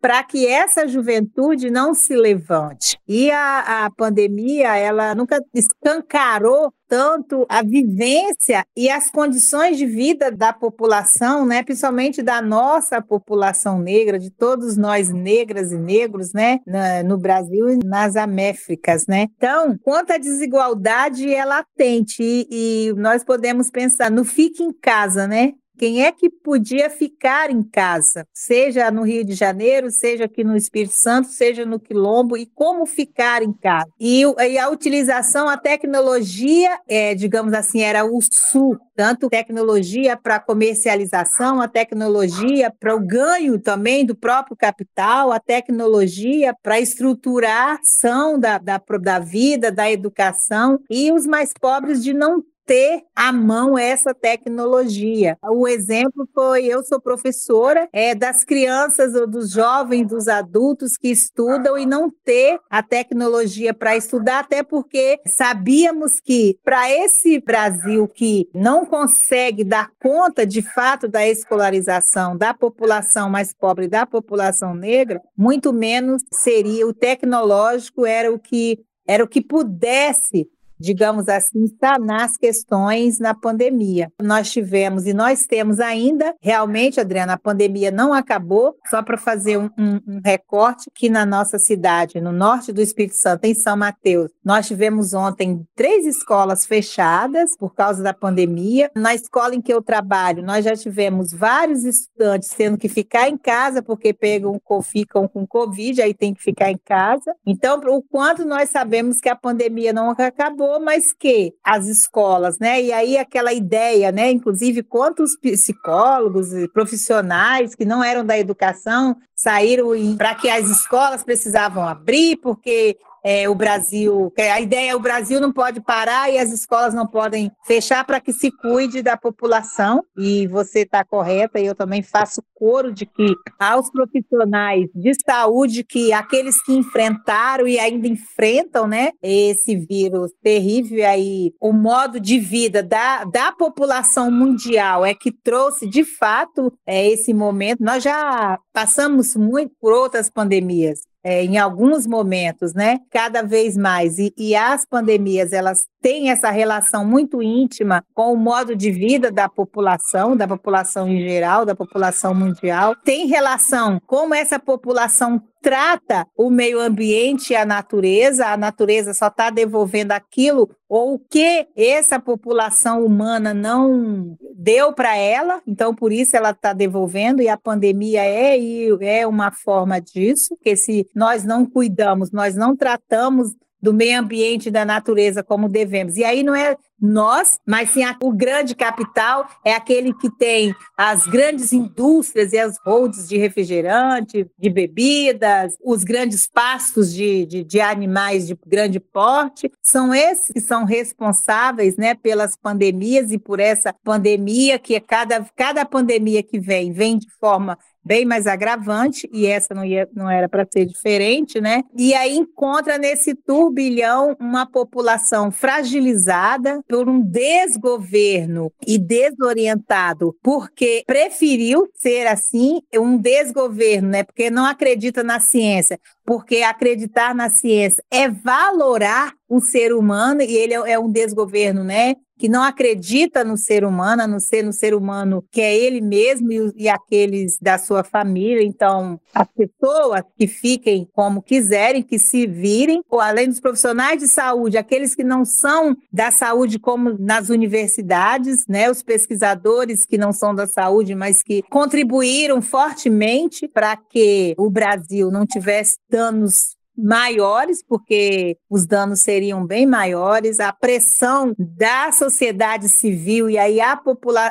para que essa juventude não se levante. E a, a pandemia, ela nunca escancarou tanto a vivência e as condições de vida da população, né, principalmente da nossa população negra, de todos nós negras e negros, né, no Brasil e nas Américas, né. Então, quanto à desigualdade é latente e, e nós podemos pensar no fique em casa, né? Quem é que podia ficar em casa, seja no Rio de Janeiro, seja aqui no Espírito Santo, seja no Quilombo, e como ficar em casa? E, e a utilização, a tecnologia, é, digamos assim, era o sul, tanto tecnologia para comercialização, a tecnologia para o ganho também do próprio capital, a tecnologia para estruturar a ação da, da, da vida, da educação, e os mais pobres de não ter à mão essa tecnologia. O exemplo foi: eu sou professora é, das crianças ou dos jovens, dos adultos que estudam e não ter a tecnologia para estudar, até porque sabíamos que para esse Brasil que não consegue dar conta de fato da escolarização da população mais pobre, da população negra, muito menos seria o tecnológico era o que era o que pudesse digamos assim, sanar as questões na pandemia. Nós tivemos e nós temos ainda, realmente, Adriana, a pandemia não acabou, só para fazer um, um, um, recorte, que na nossa cidade, no norte do Espírito Santo, em São Mateus, nós tivemos ontem três escolas fechadas por causa da pandemia. Na escola em que eu trabalho, nós já tivemos vários estudantes tendo que ficar em casa porque pegam, ficam com Covid, aí tem que ficar em casa. Então, o quanto nós sabemos que a pandemia não acabou, mas que as escolas, né? E aí aquela ideia, né? Inclusive, quantos psicólogos e profissionais que não eram da educação saíram para que as escolas precisavam abrir, porque é, o Brasil, a ideia é o Brasil não pode parar e as escolas não podem fechar para que se cuide da população. E você está correta, e eu também faço coro de que aos profissionais de saúde, que aqueles que enfrentaram e ainda enfrentam né, esse vírus terrível, aí o modo de vida da, da população mundial é que trouxe de fato é, esse momento. Nós já passamos muito por outras pandemias é, em alguns momentos, né? Cada vez mais. E, e as pandemias, elas têm essa relação muito íntima com o modo de vida da população, da população em geral, da população mundial. Tem relação como essa população trata o meio ambiente e a natureza, a natureza só está devolvendo aquilo ou o que essa população humana não deu para ela, então por isso ela está devolvendo, e a pandemia é, é uma forma disso, que se nós não cuidamos, nós não tratamos do meio ambiente e da natureza como devemos. E aí não é nós, mas sim o grande capital é aquele que tem as grandes indústrias e as holds de refrigerante, de bebidas, os grandes pastos de, de, de, animais de grande porte. São esses que são responsáveis né, pelas pandemias e por essa pandemia que é cada, cada pandemia que vem, vem de forma bem mais agravante, e essa não, ia, não era para ser diferente, né? E aí encontra nesse turbilhão uma população fragilizada por um desgoverno e desorientado, porque preferiu ser assim, um desgoverno, né? Porque não acredita na ciência, porque acreditar na ciência é valorar o ser humano e ele é, é um desgoverno, né? Que não acredita no ser humano, a não ser no ser humano que é ele mesmo e, e, aqueles da sua família. Então, as pessoas que fiquem como quiserem, que se virem, ou além dos profissionais de saúde, aqueles que não são da saúde, como nas universidades, né, os pesquisadores que não são da saúde, mas que contribuíram fortemente para que o Brasil não tivesse danos maiores, porque os danos seriam bem maiores, a pressão da sociedade civil e aí a,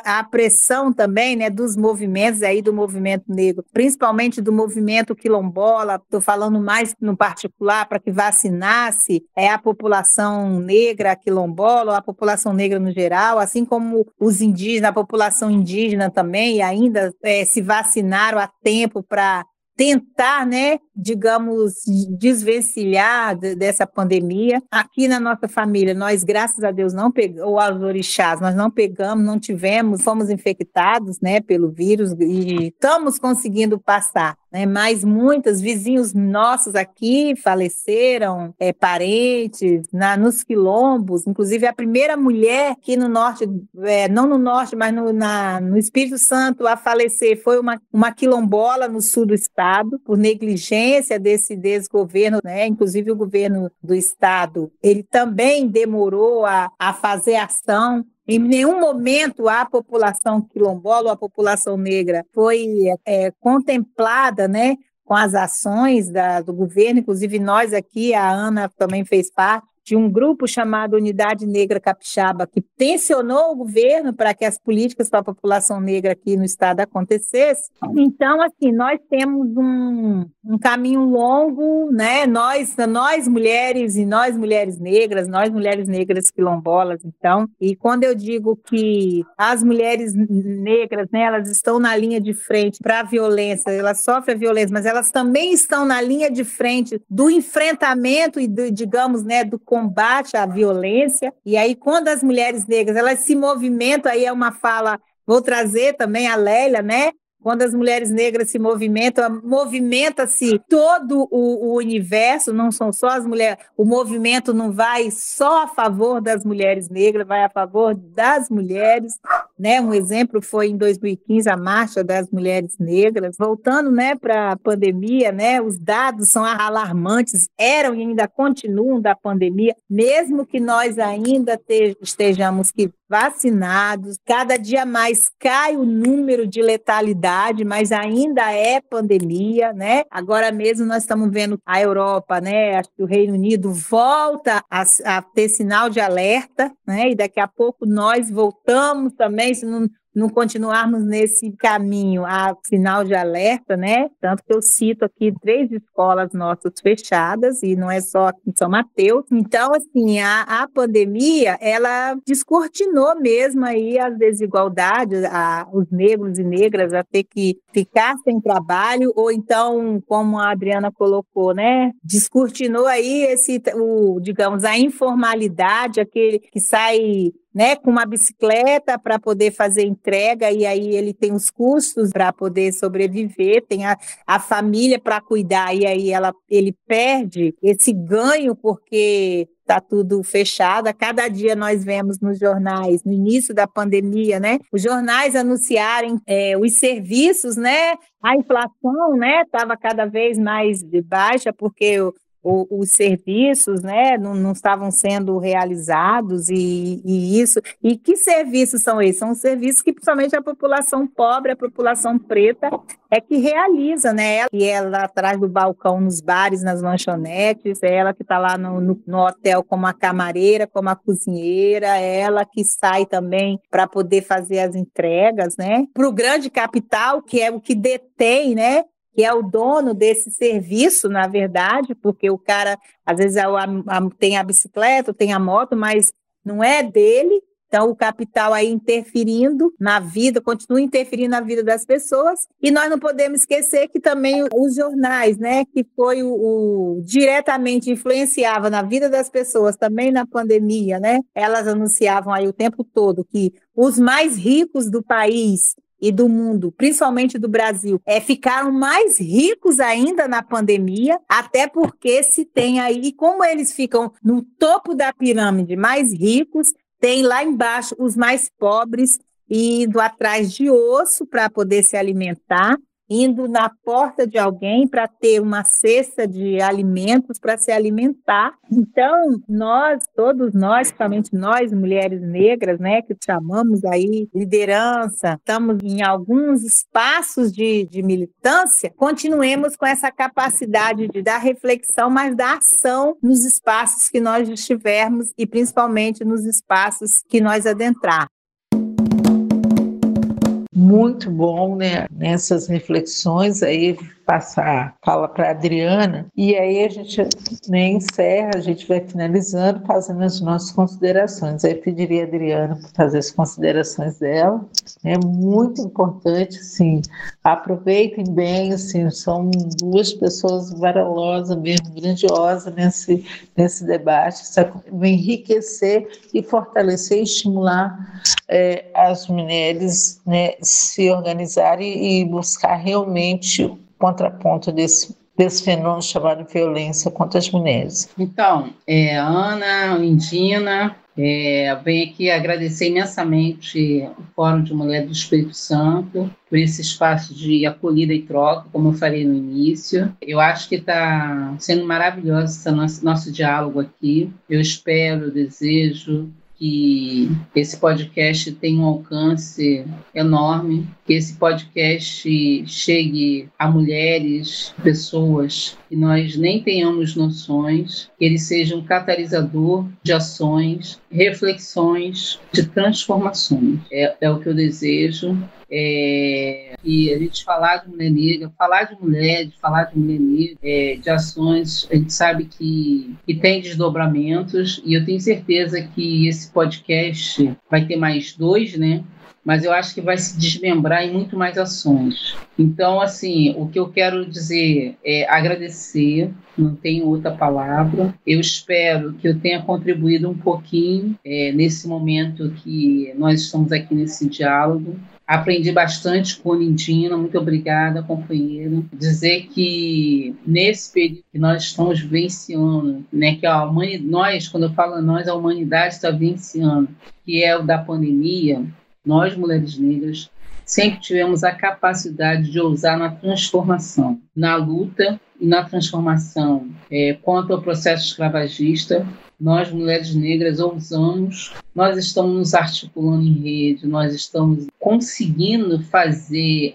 a pressão também né, dos movimentos aí do movimento negro, principalmente do movimento quilombola, estou falando mais no particular para que vacinasse é a população negra quilombola, a população negra no geral, assim como os indígenas, a população indígena também, ainda é, se vacinaram a tempo para tentar, né, digamos, desvencilhar dessa pandemia. Aqui na nossa família, nós, graças a Deus, não pegamos, ou aos orixás, nós não pegamos, não tivemos, fomos infectados, né, pelo vírus e estamos conseguindo passar né? Mas muitas vizinhos nossos aqui faleceram, é, parentes, na, nos quilombos. Inclusive, a primeira mulher aqui no norte, é, não no norte, mas no, na, no Espírito Santo a falecer foi uma, uma quilombola no sul do estado, por negligência desse desgoverno, né? Inclusive, o governo do estado, ele também demorou a, a fazer ação em nenhum momento a população quilombola a população negra foi é, contemplada né, com as ações da, do governo, inclusive nós aqui, a Ana também fez parte, de um grupo chamado Unidade Negra Capixaba, que tensionou o governo para que as políticas para a população negra aqui no estado acontecessem. Então, assim, nós temos um, um caminho longo, né? Nós, nós mulheres e nós mulheres negras, nós mulheres negras quilombolas, então, e quando eu digo que as mulheres negras, né, elas estão na linha de frente para a violência, elas sofrem a violência, mas elas também estão na linha de frente do enfrentamento e, do, digamos, né, do combate à violência. E aí, quando as mulheres negras elas se movimentam, aí é uma fala, vou trazer também a Lélia, né? Quando as mulheres negras se movimentam, movimenta-se todo o, o, universo, não são só as mulheres. O movimento não vai só a favor das mulheres negras, vai a favor das mulheres. Né? Um exemplo foi em 2015 a marcha das mulheres negras. Voltando né, para a pandemia, né, os dados são alarmantes, eram e ainda continuam da pandemia, mesmo que nós ainda estejamos que vacinados, cada dia mais cai o número de letalidade, mas ainda é pandemia, né? Agora mesmo nós estamos vendo a Europa, né? Acho que o Reino Unido volta a, a ter sinal de alerta, né? E daqui a pouco nós voltamos também, se não não continuarmos nesse caminho a sinal de alerta, né? Tanto que eu cito aqui três escolas nossas fechadas, e não é só aqui em São Mateus. Então, assim, a, a pandemia, ela descortinou mesmo aí as desigualdades, a, os negros e negras a ter que ficar sem trabalho, ou então, como a Adriana colocou, né? Descortinou aí esse, o, digamos, a informalidade, aquele que sai né, com uma bicicleta para poder fazer entrega, e aí ele tem os custos para poder sobreviver, tem a, a família para cuidar, e aí ela, ele perde esse ganho porque está tudo fechado. A cada dia nós vemos nos jornais, no início da pandemia, né, os jornais anunciarem é, os serviços, né, a inflação, né, estava cada vez mais baixa porque os serviços né, não, não, estavam sendo realizados e, e, isso. E que serviços são esses? São serviços que principalmente a população pobre, a população preta é que realiza, né? E ela atrás do balcão nos bares, nas lanchonetes, é ela que está lá no, no, no, hotel como a camareira, como a cozinheira, é ela que sai também para poder fazer as entregas, né? Para o grande capital, que é o que detém, né? Que é o dono desse serviço, na verdade, porque o cara, às vezes, é a, a, tem a bicicleta, tem a moto, mas não é dele. Então, o capital aí interferindo na vida, continua interferindo na vida das pessoas. E nós não podemos esquecer que também os jornais, né, que foi o, o diretamente influenciava na vida das pessoas, também na pandemia, né? Elas anunciavam aí o tempo todo que os mais ricos do país e do mundo, principalmente do Brasil, é, ficaram mais ricos ainda na pandemia, até porque se tem aí, como eles ficam no topo da pirâmide mais ricos, tem lá embaixo os mais pobres indo atrás de osso para poder se alimentar indo na porta de alguém para ter uma cesta de alimentos para se alimentar. Então, nós, todos nós, principalmente nós, mulheres negras, né, que chamamos aí liderança, estamos em alguns espaços de, de militância, continuemos com essa capacidade de dar reflexão, mas da ação nos espaços que nós estivermos e principalmente nos espaços que nós adentrar muito bom né, nessas reflexões aí passar fala para Adriana e aí a gente né, encerra, a gente vai finalizando, fazendo as nossas considerações. Aí pediria a Adriana para fazer as considerações dela. É muito importante, assim, aproveitem bem, assim, são duas pessoas valorosas mesmo, grandiosas nesse, nesse debate, enriquecer e fortalecer e estimular é, as mulheres né, se organizarem e buscar realmente contraponto desse desse fenômeno chamado violência contra as mulheres. Então, é, Ana, Indina, é, venho aqui agradecer imensamente o Fórum de Mulher do Espírito Santo por esse espaço de acolhida e troca, como eu falei no início. Eu acho que está sendo maravilhoso esse nosso, nosso diálogo aqui. Eu espero, desejo que esse podcast tenha um alcance enorme, que esse podcast chegue a mulheres, pessoas que nós nem tenhamos noções, que ele seja um catalisador de ações, reflexões, de transformações. É, é o que eu desejo. É, e a gente falar de mulher negra, falar de mulher, de falar de mulher negra, é, de ações, a gente sabe que, que tem desdobramentos e eu tenho certeza que esse podcast vai ter mais dois, né? mas eu acho que vai se desmembrar em muito mais ações. Então, assim, o que eu quero dizer é agradecer, não tenho outra palavra. Eu espero que eu tenha contribuído um pouquinho é, nesse momento que nós estamos aqui nesse diálogo. Aprendi bastante com o Nindina, muito obrigada, companheiro. Dizer que nesse período que nós estamos vivenciando, né, que a humanidade, nós, quando eu falo nós, a humanidade está vivenciando, que é o da pandemia, nós, mulheres negras, sempre tivemos a capacidade de ousar na transformação, na luta e na transformação é, contra o processo escravagista, nós, mulheres negras, ousamos, nós estamos nos articulando em rede, nós estamos conseguindo fazer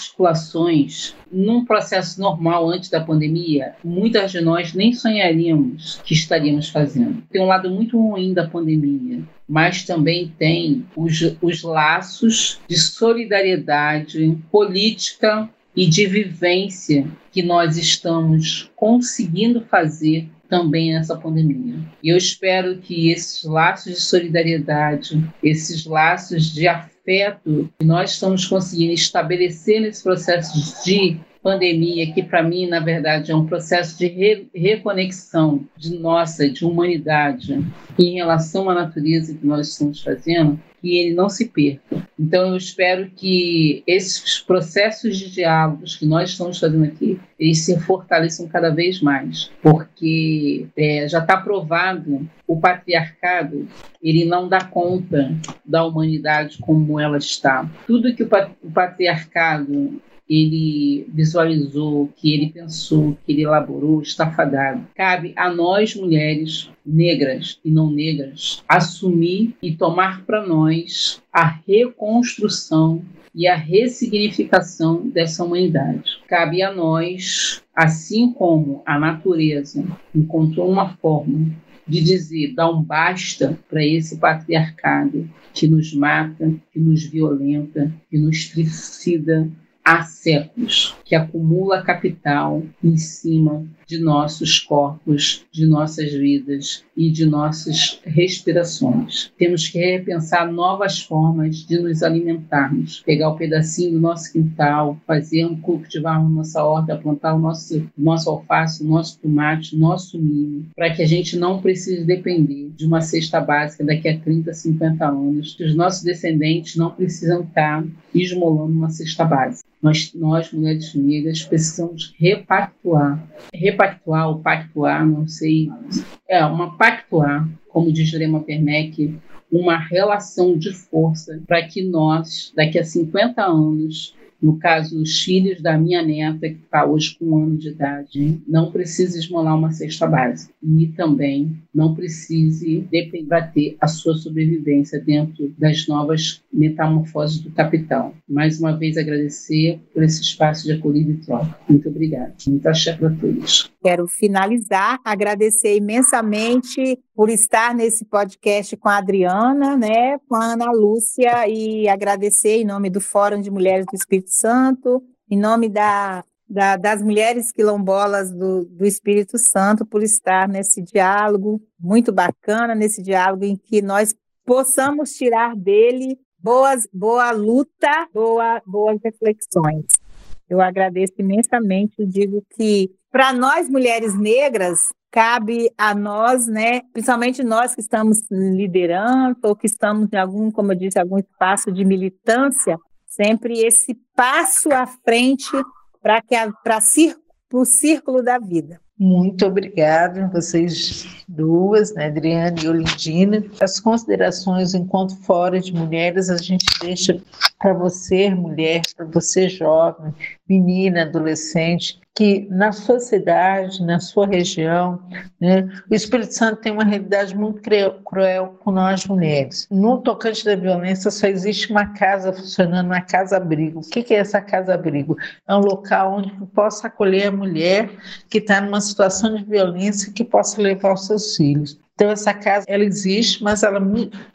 articulações num processo normal antes da pandemia, muitas de nós nem sonharíamos que estaríamos fazendo. Tem um lado muito ruim da pandemia, mas também tem os, os laços de solidariedade política e de vivência que nós estamos conseguindo fazer também nessa pandemia. E eu espero que esses laços de solidariedade, esses laços de afeto que nós estamos conseguindo estabelecer nesse processo de pandemia, que para mim, na verdade, é um processo de re reconexão de nossa, de humanidade, em relação à natureza que nós estamos fazendo, que ele não se perca. Então, eu espero que esses processos de diálogos que nós estamos fazendo aqui, eles se fortaleçam cada vez mais, porque é, já está provado o patriarcado, ele não dá conta da humanidade como ela está. Tudo que o patriarcado ele visualizou, que ele pensou, que ele elaborou, está fadado. Cabe a nós, mulheres negras e não negras, assumir e tomar para nós a reconstrução e a ressignificação dessa humanidade. Cabe a nós, assim como a natureza encontrou uma forma de dizer, dar um basta para esse patriarcado que nos mata, que nos violenta, que nos tricida, há séculos, que acumula capital em cima de nossos corpos, de nossas vidas e de nossas respirações. Temos que repensar novas formas de nos alimentarmos, pegar o um pedacinho do nosso quintal, fazer um cultivar nossa horta, plantar o nosso, nosso alface, o nosso tomate, o nosso milho, para que a gente não precise depender de uma cesta básica daqui a 30, 50 anos, que os nossos descendentes não precisam estar esmolando uma cesta básica. Nós, nós mulheres negras, precisamos repactuar. Repactuar ou pactuar, não sei. É, uma pactuar, como diz Lema Werneck, uma relação de força para que nós, daqui a 50 anos, no caso, os filhos da minha neta, que está hoje com um ano de idade, não precise esmolar uma cesta básica. E também não precise debater a sua sobrevivência dentro das novas metamorfoses do capital. Mais uma vez, agradecer por esse espaço de acolhida e troca. Muito obrigada. Muito axé para todos. Quero finalizar, agradecer imensamente por estar nesse podcast com a Adriana, né, com a Ana Lúcia, e agradecer em nome do Fórum de Mulheres do Espírito Santo, em nome da, da, das mulheres quilombolas do, do Espírito Santo, por estar nesse diálogo muito bacana, nesse diálogo em que nós possamos tirar dele boas, boa luta, boa, boas reflexões. Eu agradeço imensamente, digo que para nós mulheres negras, cabe a nós, né, principalmente nós que estamos liderando ou que estamos em algum, como eu disse, algum espaço de militância, sempre esse passo à frente para o círculo da vida. Muito obrigada, vocês duas, né, Adriana e Olindina. As considerações enquanto fora de mulheres a gente deixa para você, mulher, para você, jovem, menina, adolescente, que na sua cidade, na sua região, né, o Espírito Santo tem uma realidade muito cruel com nós mulheres. No tocante da violência, só existe uma casa funcionando, uma casa-abrigo. O que é essa casa-abrigo? É um local onde possa acolher a mulher que está numa situação de violência que possa levar os seus filhos. Então essa casa ela existe, mas ela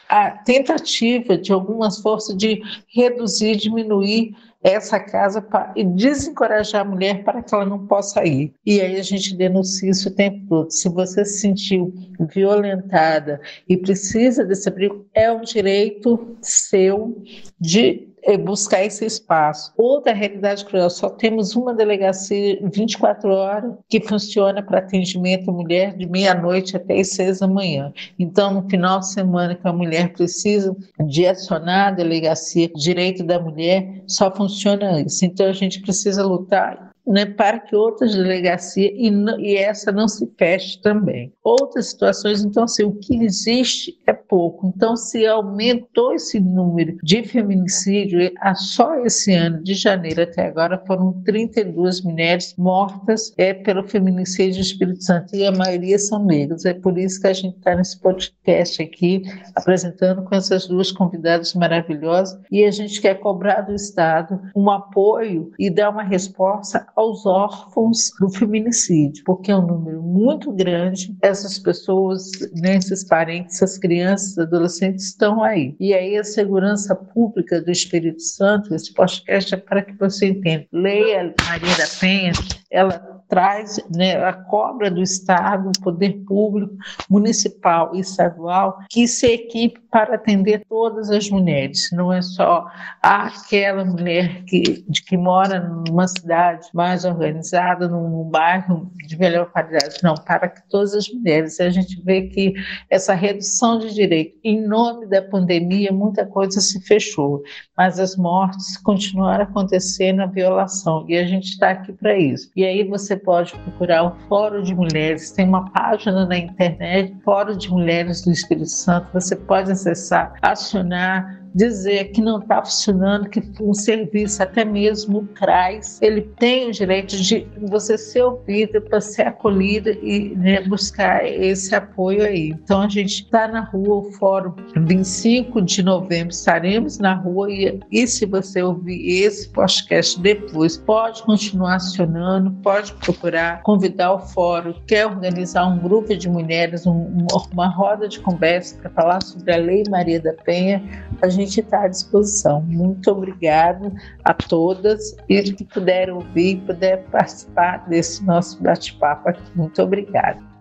a tentativa de algumas forças de reduzir, diminuir essa casa pra, e desencorajar a mulher para que ela não possa ir. E aí a gente denuncia isso o tempo todo. Se você se sentiu violentada e precisa desse abrigo, é um direito seu de buscar esse espaço. Outra realidade cruel, só temos uma delegacia 24 horas que funciona para atendimento à mulher de meia-noite até as seis da manhã. Então, no final de semana que a mulher precisa de acionar a delegacia direito da mulher, só funciona isso. Então, a gente precisa lutar né, para que outras delegacias e, e, essa não se feche também. Outras situações, então, assim, o que existe é pouco. Então, se aumentou esse número de feminicídio, só esse ano, de janeiro até agora, foram 32 mulheres mortas é, pelo feminicídio do Espírito Santo, e a maioria são negras. É por isso que a gente está nesse podcast aqui, apresentando com essas duas convidadas maravilhosas, e a gente quer cobrar do Estado um apoio e dar uma resposta aos órfãos do feminicídio, porque é um número muito grande. Essas pessoas, né, esses parentes, essas crianças, adolescentes estão aí. E aí a segurança pública do Espírito Santo, esse podcast é para que você entenda. Leia Maria da Penha, ela traz né, a cobra do Estado, do poder público, municipal e estadual, que se equipe para atender todas as mulheres. Não é só aquela mulher que, de, que mora numa cidade mais organizada, num, num bairro de melhor qualidade. Não, para que todas as mulheres. A gente vê que essa redução de direito, em nome da pandemia, muita coisa se fechou, mas as mortes continuaram acontecendo, a violação, e a gente está aqui para isso. E aí você você pode procurar o Fórum de Mulheres, tem uma página na internet, Fórum de Mulheres do Espírito Santo, você pode acessar, acionar, dizer que não está funcionando, que um serviço, até mesmo o CRAS, ele tem o direito de você ser ouvida, para ser acolhida e né, buscar esse apoio aí. Então a gente está na rua, o fórum 25 de novembro, estaremos na rua e, e se você ouvir esse podcast depois, pode continuar acionando, pode procurar, convidar o fórum, quer organizar um grupo de mulheres, um, uma roda de conversa para falar sobre a Lei Maria da Penha, a gente gente está à disposição. Muito obrigado a todas e que puderam ouvir, puderam participar desse nosso bate-papo aqui. Muito obrigada.